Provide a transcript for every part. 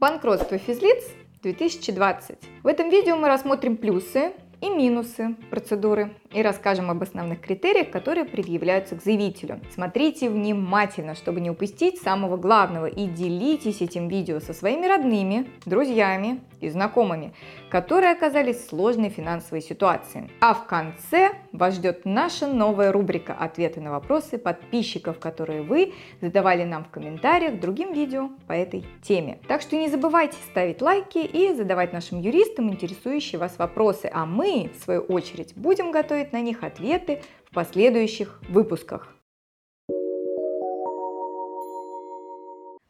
Банкротство физлиц 2020. В этом видео мы рассмотрим плюсы и минусы процедуры и расскажем об основных критериях, которые предъявляются к заявителю. Смотрите внимательно, чтобы не упустить самого главного и делитесь этим видео со своими родными, друзьями и знакомыми, которые оказались в сложной финансовой ситуации. А в конце вас ждет наша новая рубрика «Ответы на вопросы подписчиков», которые вы задавали нам в комментариях другим видео по этой теме. Так что не забывайте ставить лайки и задавать нашим юристам интересующие вас вопросы, а мы, в свою очередь, будем готовить на них ответы в последующих выпусках.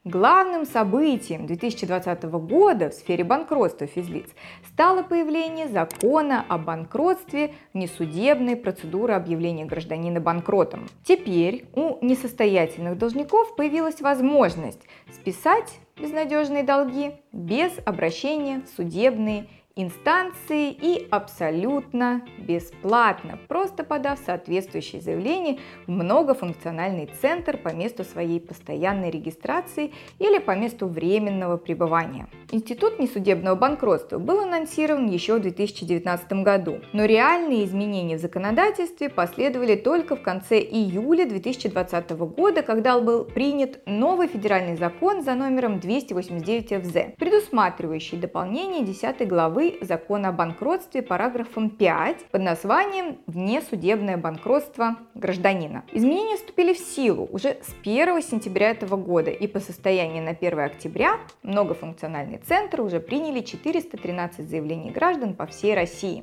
Главным событием 2020 года в сфере банкротства физлиц стало появление закона о банкротстве несудебной процедуры объявления гражданина банкротом. Теперь у несостоятельных должников появилась возможность списать безнадежные долги без обращения в судебные инстанции и абсолютно бесплатно, просто подав соответствующее заявление в многофункциональный центр по месту своей постоянной регистрации или по месту временного пребывания. Институт несудебного банкротства был анонсирован еще в 2019 году, но реальные изменения в законодательстве последовали только в конце июля 2020 года, когда был принят новый федеральный закон за номером 289 ФЗ, предусматривающий дополнение 10 главы закона о банкротстве параграфом 5 под названием «Внесудебное банкротство гражданина». Изменения вступили в силу уже с 1 сентября этого года и по состоянию на 1 октября многофункциональные центры уже приняли 413 заявлений граждан по всей России.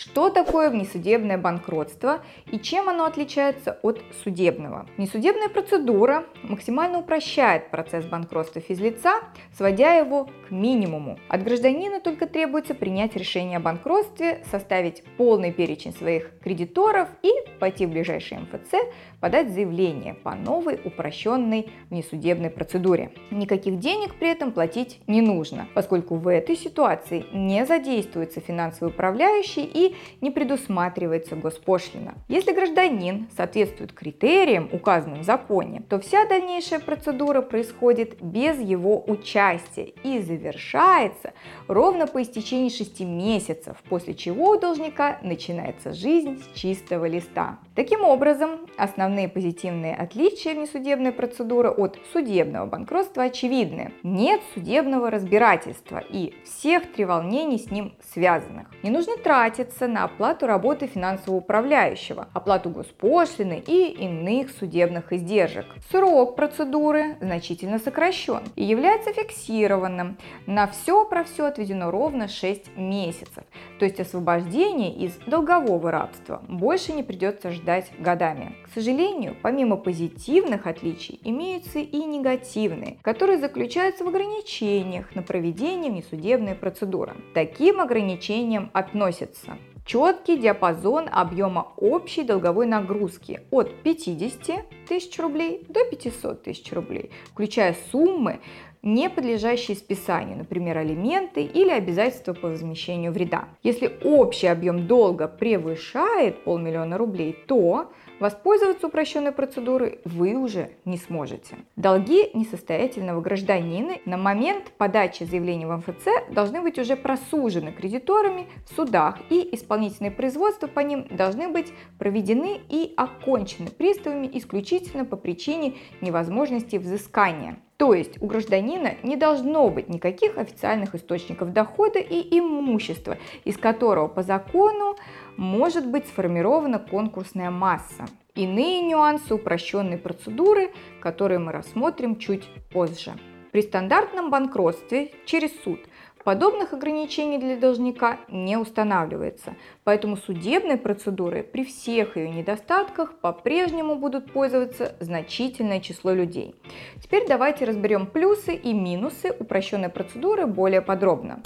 Что такое внесудебное банкротство и чем оно отличается от судебного? Внесудебная процедура максимально упрощает процесс банкротства физлица, сводя его к минимуму. От гражданина только требуется принять решение о банкротстве, составить полный перечень своих кредиторов и пойти в ближайший МФЦ, подать заявление по новой упрощенной внесудебной процедуре. Никаких денег при этом платить не нужно, поскольку в этой ситуации не задействуется финансовый управляющий и не предусматривается госпошлина. Если гражданин соответствует критериям, указанным в законе, то вся дальнейшая процедура происходит без его участия и завершается ровно по истечении 6 месяцев, после чего у должника начинается жизнь с чистого листа. Таким образом, основные позитивные отличия внесудебной процедуры от судебного банкротства очевидны. Нет судебного разбирательства и всех треволнений с ним связанных. Не нужно тратиться тратится на оплату работы финансового управляющего, оплату госпошлины и иных судебных издержек. Срок процедуры значительно сокращен и является фиксированным. На все про все отведено ровно 6 месяцев, то есть освобождение из долгового рабства больше не придется ждать годами. К сожалению, помимо позитивных отличий, имеются и негативные, которые заключаются в ограничениях на проведение внесудебной процедуры. Таким ограничениям относятся четкий диапазон объема общей долговой нагрузки от 50 тысяч рублей до 500 тысяч рублей, включая суммы, не подлежащие списанию, например, алименты или обязательства по возмещению вреда. Если общий объем долга превышает полмиллиона рублей, то Воспользоваться упрощенной процедурой вы уже не сможете. Долги несостоятельного гражданина на момент подачи заявления в МФЦ должны быть уже просужены кредиторами в судах, и исполнительные производства по ним должны быть проведены и окончены приставами исключительно по причине невозможности взыскания. То есть у гражданина не должно быть никаких официальных источников дохода и имущества, из которого по закону может быть сформирована конкурсная масса. Иные нюансы упрощенной процедуры, которые мы рассмотрим чуть позже. При стандартном банкротстве через суд Подобных ограничений для должника не устанавливается, поэтому судебной процедурой при всех ее недостатках по-прежнему будут пользоваться значительное число людей. Теперь давайте разберем плюсы и минусы упрощенной процедуры более подробно.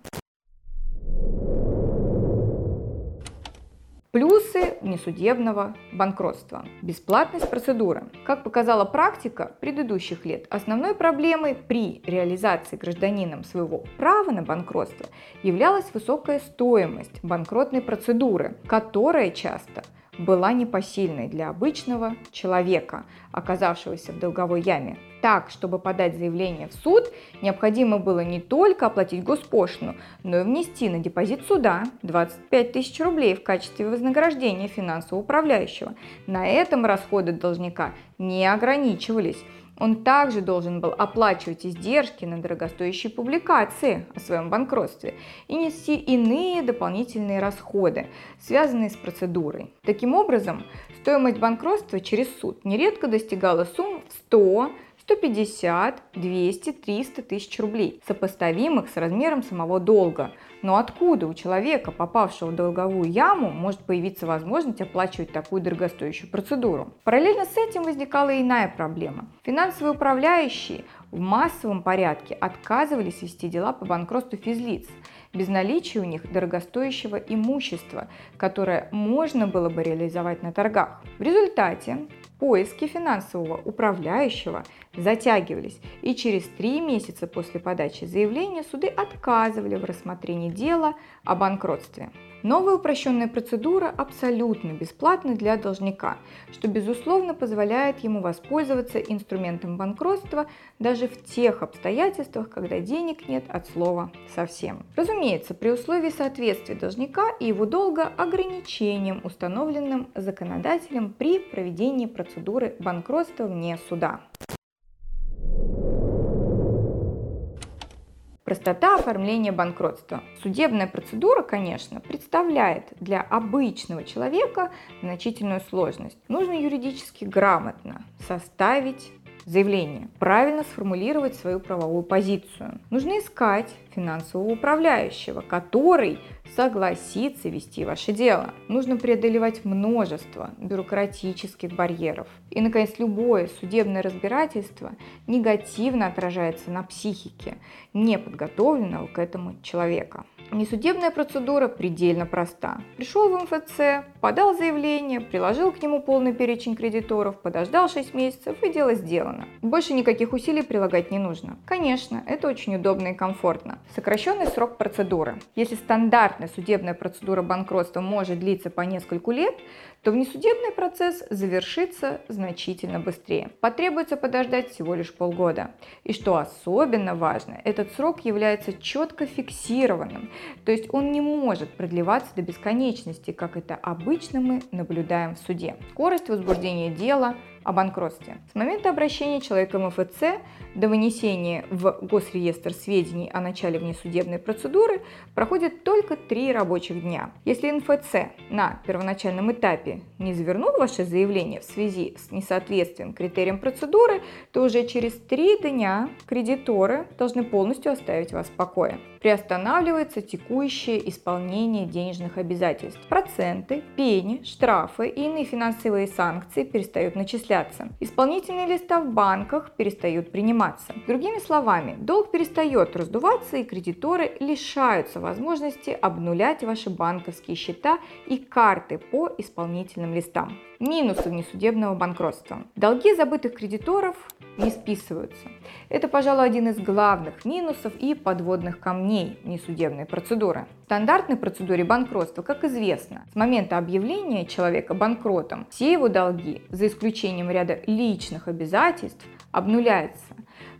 Плюсы несудебного банкротства. Бесплатность процедуры. Как показала практика предыдущих лет, основной проблемой при реализации гражданином своего права на банкротство являлась высокая стоимость банкротной процедуры, которая часто была непосильной для обычного человека, оказавшегося в долговой яме. Так, чтобы подать заявление в суд, необходимо было не только оплатить госпошлину, но и внести на депозит суда 25 тысяч рублей в качестве вознаграждения финансового управляющего. На этом расходы должника не ограничивались. Он также должен был оплачивать издержки на дорогостоящие публикации о своем банкротстве и нести иные дополнительные расходы, связанные с процедурой. Таким образом, стоимость банкротства через суд нередко достигала сумм в 100, 150, 200, 300 тысяч рублей, сопоставимых с размером самого долга. Но откуда у человека, попавшего в долговую яму, может появиться возможность оплачивать такую дорогостоящую процедуру? Параллельно с этим возникала и иная проблема. Финансовые управляющие в массовом порядке отказывались вести дела по банкротству физлиц, без наличия у них дорогостоящего имущества, которое можно было бы реализовать на торгах. В результате поиски финансового управляющего затягивались, и через три месяца после подачи заявления суды отказывали в рассмотрении дела о банкротстве. Новая упрощенная процедура абсолютно бесплатна для должника, что безусловно позволяет ему воспользоваться инструментом банкротства даже в тех обстоятельствах, когда денег нет от слова совсем. Разумеется, при условии соответствия должника и его долга ограничениям, установленным законодателем при проведении процедуры банкротства вне суда. Простота оформления банкротства. Судебная процедура, конечно, представляет для обычного человека значительную сложность. Нужно юридически грамотно составить заявление, правильно сформулировать свою правовую позицию. Нужно искать финансового управляющего, который согласится вести ваше дело. Нужно преодолевать множество бюрократических барьеров. И, наконец, любое судебное разбирательство негативно отражается на психике неподготовленного к этому человека. Несудебная процедура предельно проста. Пришел в МФЦ, подал заявление, приложил к нему полный перечень кредиторов, подождал 6 месяцев и дело сделано. Больше никаких усилий прилагать не нужно. Конечно, это очень удобно и комфортно. Сокращенный срок процедуры. Если стандартная судебная процедура банкротства может длиться по нескольку лет, то внесудебный процесс завершится значительно быстрее. Потребуется подождать всего лишь полгода. И что особенно важно, этот срок является четко фиксированным, то есть он не может продлеваться до бесконечности, как это обычно мы наблюдаем в суде. Скорость возбуждения дела о банкротстве. С момента обращения человека МФЦ до вынесения в Госреестр сведений о начале внесудебной процедуры проходит только три рабочих дня. Если НФЦ на первоначальном этапе не завернул ваше заявление в связи с несоответствием критериям процедуры, то уже через три дня кредиторы должны полностью оставить вас в покое. Приостанавливается текущее исполнение денежных обязательств. Проценты, пени, штрафы и иные финансовые санкции перестают начисляться. Исполнительные листа в банках перестают приниматься. Другими словами, долг перестает раздуваться и кредиторы лишаются возможности обнулять ваши банковские счета и карты по исполнительным листам. Минусы внесудебного банкротства. Долги забытых кредиторов не списываются. Это, пожалуй, один из главных минусов и подводных камней несудебной процедуры. В стандартной процедуре банкротства, как известно, с момента объявления человека банкротом все его долги, за исключением ряда личных обязательств, обнуляются.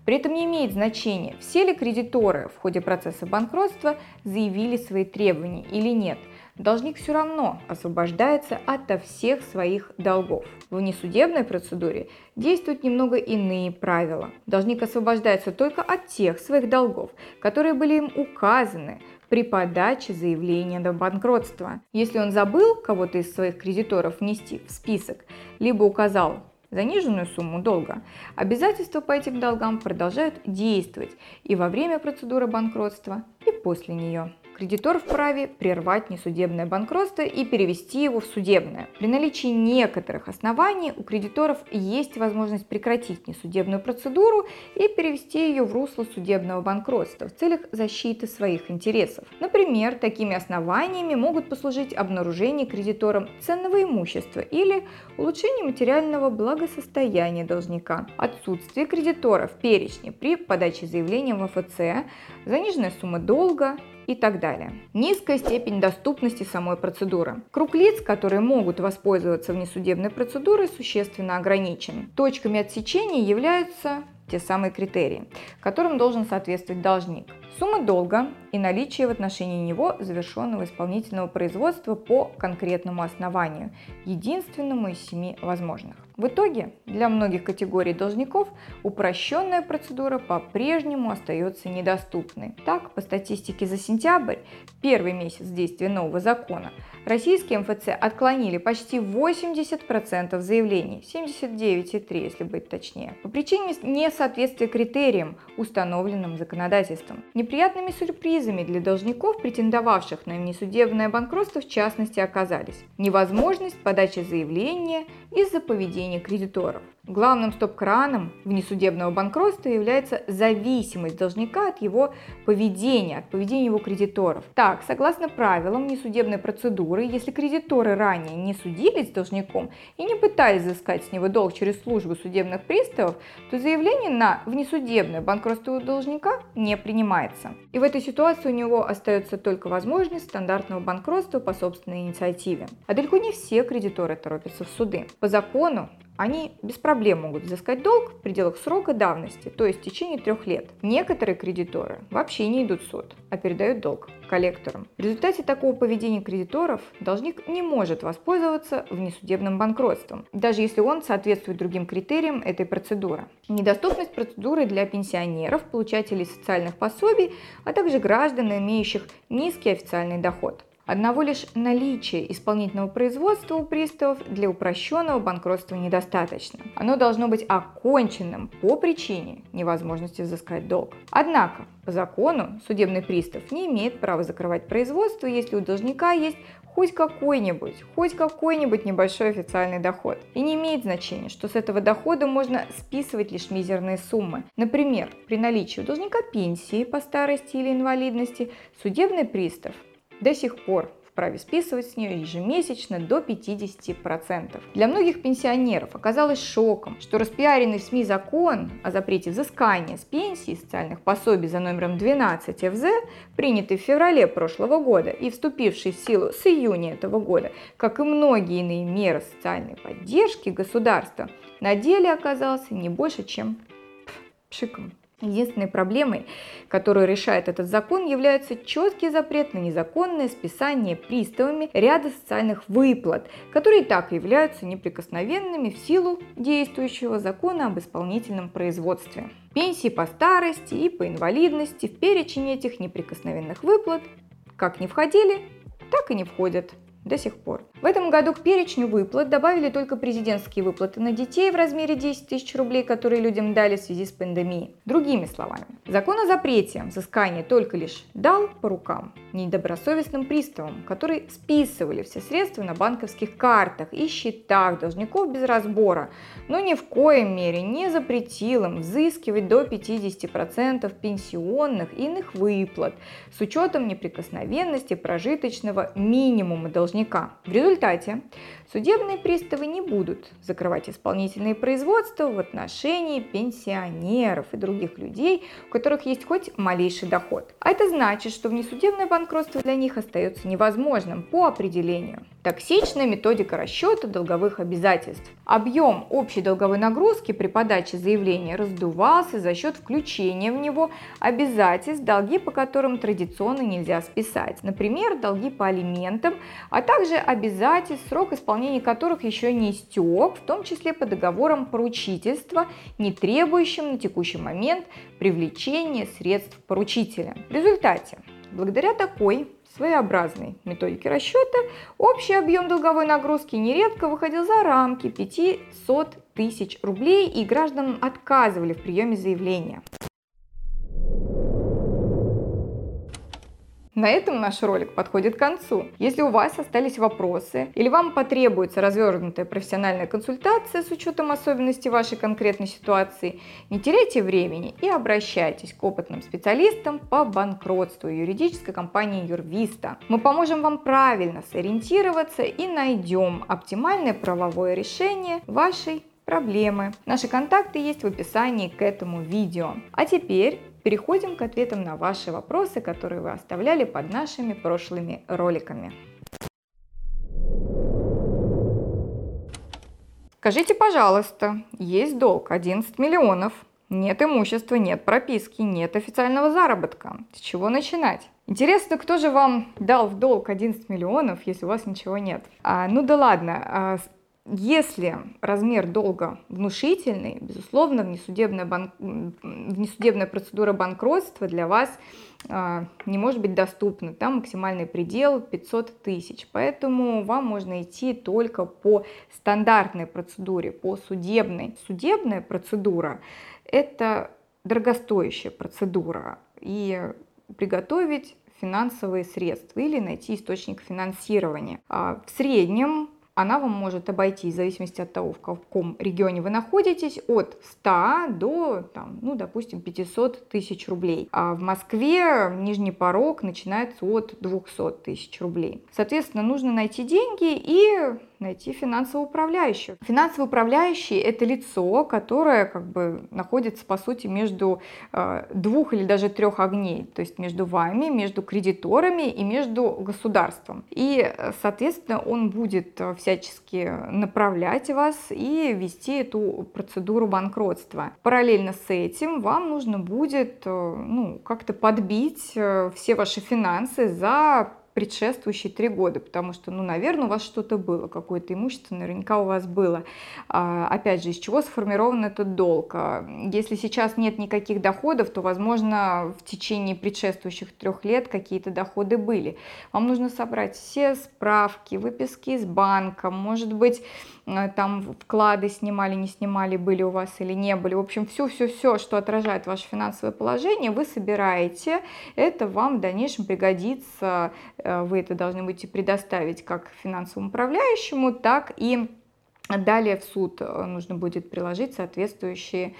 При этом не имеет значения, все ли кредиторы в ходе процесса банкротства заявили свои требования или нет – должник все равно освобождается ото всех своих долгов. В внесудебной процедуре действуют немного иные правила. Должник освобождается только от тех своих долгов, которые были им указаны при подаче заявления на банкротство. Если он забыл кого-то из своих кредиторов внести в список, либо указал заниженную сумму долга, обязательства по этим долгам продолжают действовать и во время процедуры банкротства, и после нее. Кредитор вправе прервать несудебное банкротство и перевести его в судебное. При наличии некоторых оснований у кредиторов есть возможность прекратить несудебную процедуру и перевести ее в русло судебного банкротства в целях защиты своих интересов. Например, такими основаниями могут послужить обнаружение кредитором ценного имущества или улучшение материального благосостояния должника, отсутствие кредитора в перечне при подаче заявления в МФЦ, заниженная сумма долга, и так далее. Низкая степень доступности самой процедуры. Круг лиц, которые могут воспользоваться внесудебной процедурой, существенно ограничен. Точками отсечения являются те самые критерии, которым должен соответствовать должник. Сумма долга и наличие в отношении него завершенного исполнительного производства по конкретному основанию, единственному из семи возможных. В итоге для многих категорий должников упрощенная процедура по-прежнему остается недоступной. Так, по статистике за сентябрь, первый месяц действия нового закона, российские МФЦ отклонили почти 80% заявлений, 79,3 если быть точнее, по причине несоответствия критериям, установленным законодательством. Неприятными сюрпризами для должников, претендовавших на внесудебное банкротство, в частности оказались невозможность подачи заявления из-за поведения поведения кредиторов. Главным стоп-краном внесудебного банкротства является зависимость должника от его поведения, от поведения его кредиторов. Так, согласно правилам внесудебной процедуры, если кредиторы ранее не судились с должником и не пытались взыскать с него долг через службу судебных приставов, то заявление на внесудебное банкротство у должника не принимается. И в этой ситуации у него остается только возможность стандартного банкротства по собственной инициативе. А далеко не все кредиторы торопятся в суды. По закону они без проблем могут взыскать долг в пределах срока давности, то есть в течение трех лет. Некоторые кредиторы вообще не идут в суд, а передают долг коллекторам. В результате такого поведения кредиторов должник не может воспользоваться внесудебным банкротством, даже если он соответствует другим критериям этой процедуры. Недоступность процедуры для пенсионеров, получателей социальных пособий, а также граждан, имеющих низкий официальный доход. Одного лишь наличия исполнительного производства у приставов для упрощенного банкротства недостаточно. Оно должно быть оконченным по причине невозможности взыскать долг. Однако, по закону, судебный пристав не имеет права закрывать производство, если у должника есть хоть какой-нибудь, хоть какой-нибудь небольшой официальный доход. И не имеет значения, что с этого дохода можно списывать лишь мизерные суммы. Например, при наличии у должника пенсии по старости или инвалидности судебный пристав до сих пор вправе списывать с нее ежемесячно до 50%. Для многих пенсионеров оказалось шоком, что распиаренный в СМИ закон о запрете взыскания с пенсии и социальных пособий за номером 12 ФЗ, принятый в феврале прошлого года и вступивший в силу с июня этого года, как и многие иные меры социальной поддержки государства, на деле оказался не больше, чем пшиком. Единственной проблемой, которую решает этот закон, является четкий запрет на незаконное списание приставами ряда социальных выплат, которые и так являются неприкосновенными в силу действующего закона об исполнительном производстве. Пенсии по старости и по инвалидности в перечень этих неприкосновенных выплат как не входили, так и не входят до сих пор. В этом году к перечню выплат добавили только президентские выплаты на детей в размере 10 тысяч рублей, которые людям дали в связи с пандемией. Другими словами, закон о запрете взыскания только лишь дал по рукам недобросовестным приставам, которые списывали все средства на банковских картах и счетах должников без разбора, но ни в коем мере не запретил им взыскивать до 50% пенсионных и иных выплат с учетом неприкосновенности прожиточного минимума должника. В результате результате судебные приставы не будут закрывать исполнительные производства в отношении пенсионеров и других людей, у которых есть хоть малейший доход. А это значит, что внесудебное банкротство для них остается невозможным по определению. Токсичная методика расчета долговых обязательств. Объем общей долговой нагрузки при подаче заявления раздувался за счет включения в него обязательств, долги по которым традиционно нельзя списать. Например, долги по алиментам, а также обязательств, срок исполнения которых еще не истек, в том числе по договорам поручительства, не требующим на текущий момент привлечения средств поручителя. В результате, благодаря такой своеобразной методики расчета, общий объем долговой нагрузки нередко выходил за рамки 500 тысяч рублей, и гражданам отказывали в приеме заявления. На этом наш ролик подходит к концу. Если у вас остались вопросы или вам потребуется развернутая профессиональная консультация с учетом особенностей вашей конкретной ситуации, не теряйте времени и обращайтесь к опытным специалистам по банкротству юридической компании Юрвиста. Мы поможем вам правильно сориентироваться и найдем оптимальное правовое решение вашей проблемы. Наши контакты есть в описании к этому видео. А теперь переходим к ответам на ваши вопросы, которые вы оставляли под нашими прошлыми роликами. Скажите, пожалуйста, есть долг 11 миллионов. Нет имущества, нет прописки, нет официального заработка. С чего начинать? Интересно, кто же вам дал в долг 11 миллионов, если у вас ничего нет? А, ну да ладно, а, если размер долга внушительный, безусловно, внесудебная, бан... внесудебная процедура банкротства для вас э, не может быть доступна. Там максимальный предел 500 тысяч. Поэтому вам можно идти только по стандартной процедуре, по судебной. Судебная процедура – это дорогостоящая процедура. И приготовить финансовые средства или найти источник финансирования. А в среднем она вам может обойти, в зависимости от того, в каком регионе вы находитесь, от 100 до, там, ну, допустим, 500 тысяч рублей. А в Москве нижний порог начинается от 200 тысяч рублей. Соответственно, нужно найти деньги и найти финансового управляющего. Финансовый управляющий – это лицо, которое как бы находится, по сути, между э, двух или даже трех огней, то есть между вами, между кредиторами и между государством. И, соответственно, он будет э, всячески направлять вас и вести эту процедуру банкротства. Параллельно с этим вам нужно будет э, ну, как-то подбить э, все ваши финансы за предшествующие три года, потому что, ну, наверное, у вас что-то было, какое-то имущество наверняка у вас было. А, опять же, из чего сформирован этот долг? А, если сейчас нет никаких доходов, то, возможно, в течение предшествующих трех лет какие-то доходы были. Вам нужно собрать все справки, выписки из банка, может быть, там вклады снимали, не снимали, были у вас или не были. В общем, все-все-все, что отражает ваше финансовое положение, вы собираете. Это вам в дальнейшем пригодится. Э, вы это должны будете предоставить как финансовому управляющему, так и Далее в суд э, нужно будет приложить соответствующие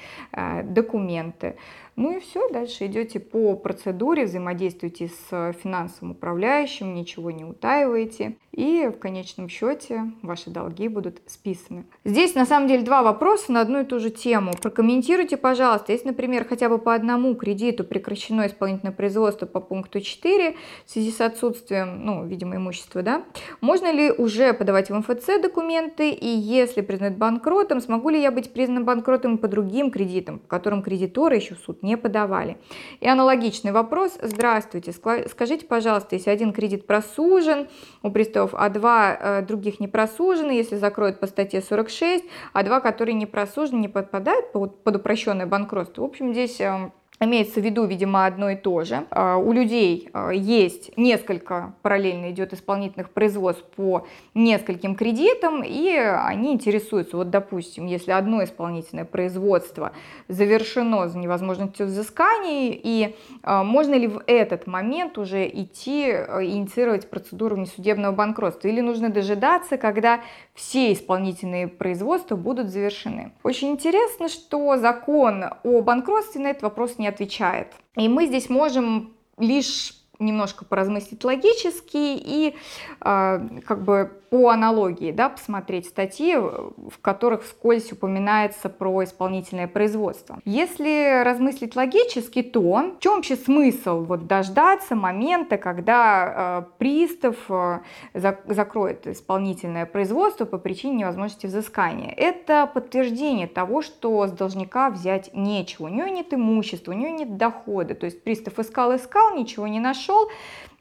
документы. Ну и все, дальше идете по процедуре, взаимодействуете с финансовым управляющим, ничего не утаиваете, и в конечном счете ваши долги будут списаны. Здесь на самом деле два вопроса на одну и ту же тему. Прокомментируйте, пожалуйста, если, например, хотя бы по одному кредиту прекращено исполнительное производство по пункту 4 в связи с отсутствием, ну, видимо, имущества, да, можно ли уже подавать в МФЦ документы, и если признать банкротом, смогу ли я быть признан банкротом по другим кредитам, по которым кредиторы еще в суд не подавали. И аналогичный вопрос. Здравствуйте, скажите, пожалуйста, если один кредит просужен у приставов, а два э, других не просужены, если закроют по статье 46, а два, которые не просужены, не подпадают под, упрощенное банкротство. В общем, здесь эм, Имеется в виду, видимо, одно и то же. А, у людей а, есть несколько параллельно идет исполнительных производств по нескольким кредитам, и они интересуются, вот, допустим, если одно исполнительное производство завершено за невозможностью взысканий, и а, можно ли в этот момент уже идти инициировать процедуру несудебного банкротства, или нужно дожидаться, когда все исполнительные производства будут завершены. Очень интересно, что закон о банкротстве на этот вопрос не отвечает. И мы здесь можем лишь немножко поразмыслить логически и э, как бы по аналогии, да, посмотреть статьи, в которых вскользь упоминается про исполнительное производство. Если размыслить логически, то в чем вообще смысл вот дождаться момента, когда э, пристав э, закроет исполнительное производство по причине невозможности взыскания? Это подтверждение того, что с должника взять нечего. У него нет имущества, у него нет дохода. То есть пристав искал-искал, ничего не нашел,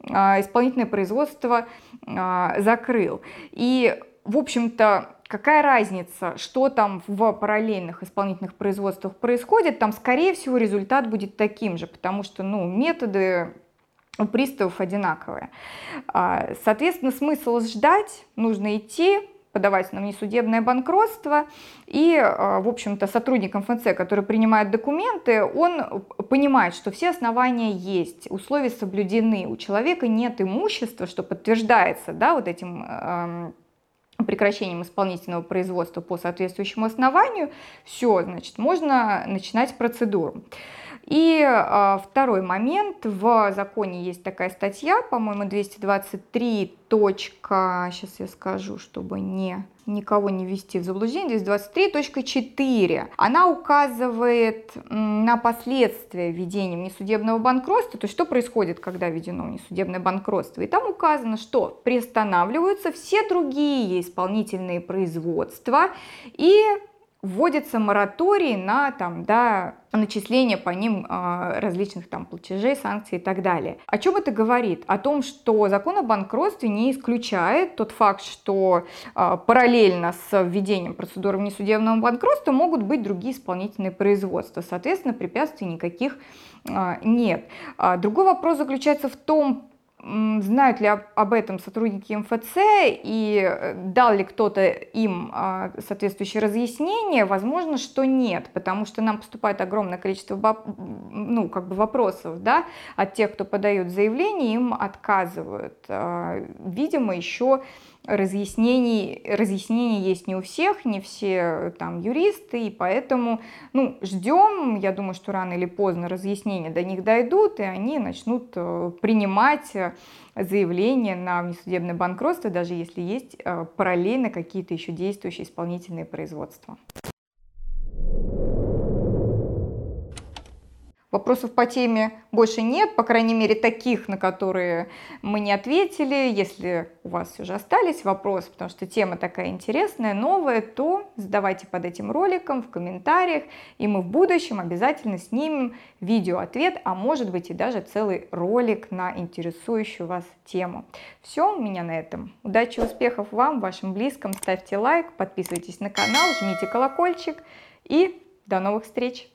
а, исполнительное производство а, закрыл. И, в общем-то, какая разница, что там в параллельных исполнительных производствах происходит, там, скорее всего, результат будет таким же, потому что, ну, методы у приставов одинаковые. А, соответственно, смысл ждать, нужно идти, подавать на внесудебное банкротство. И, э, в общем-то, сотрудник МФЦ, который принимает документы, он понимает, что все основания есть, условия соблюдены, у человека нет имущества, что подтверждается да, вот этим эм, прекращением исполнительного производства по соответствующему основанию, все, значит, можно начинать процедуру. И э, второй момент, в законе есть такая статья, по-моему, 223. Сейчас я скажу, чтобы не никого не ввести в заблуждение, 223.4. Она указывает на последствия введения несудебного банкротства, то есть что происходит, когда введено несудебное банкротство. И там указано, что приостанавливаются все другие исполнительные производства и вводится мораторий на там, да, начисление по ним э, различных там платежей, санкций и так далее. О чем это говорит? О том, что закон о банкротстве не исключает тот факт, что э, параллельно с введением процедуры внесудебного банкротства могут быть другие исполнительные производства. Соответственно, препятствий никаких э, нет. Другой вопрос заключается в том, знают ли об этом сотрудники МФЦ и э, дал ли кто-то им а, соответствующее разъяснение, возможно, что нет, потому что нам поступает огромное количество ну, как бы вопросов да, от тех, кто подают заявление, им отказывают. А, видимо, еще разъяснений, разъяснений есть не у всех, не все там юристы, и поэтому ну, ждем, я думаю, что рано или поздно разъяснения до них дойдут, и они начнут э, принимать заявление на внесудебное банкротство, даже если есть э, параллельно какие-то еще действующие исполнительные производства. Вопросов по теме больше нет, по крайней мере таких, на которые мы не ответили. Если у вас все же остались вопросы, потому что тема такая интересная, новая, то задавайте под этим роликом в комментариях, и мы в будущем обязательно снимем видео-ответ, а может быть и даже целый ролик на интересующую вас тему. Все, у меня на этом. Удачи успехов вам, вашим близким. Ставьте лайк, подписывайтесь на канал, жмите колокольчик и до новых встреч!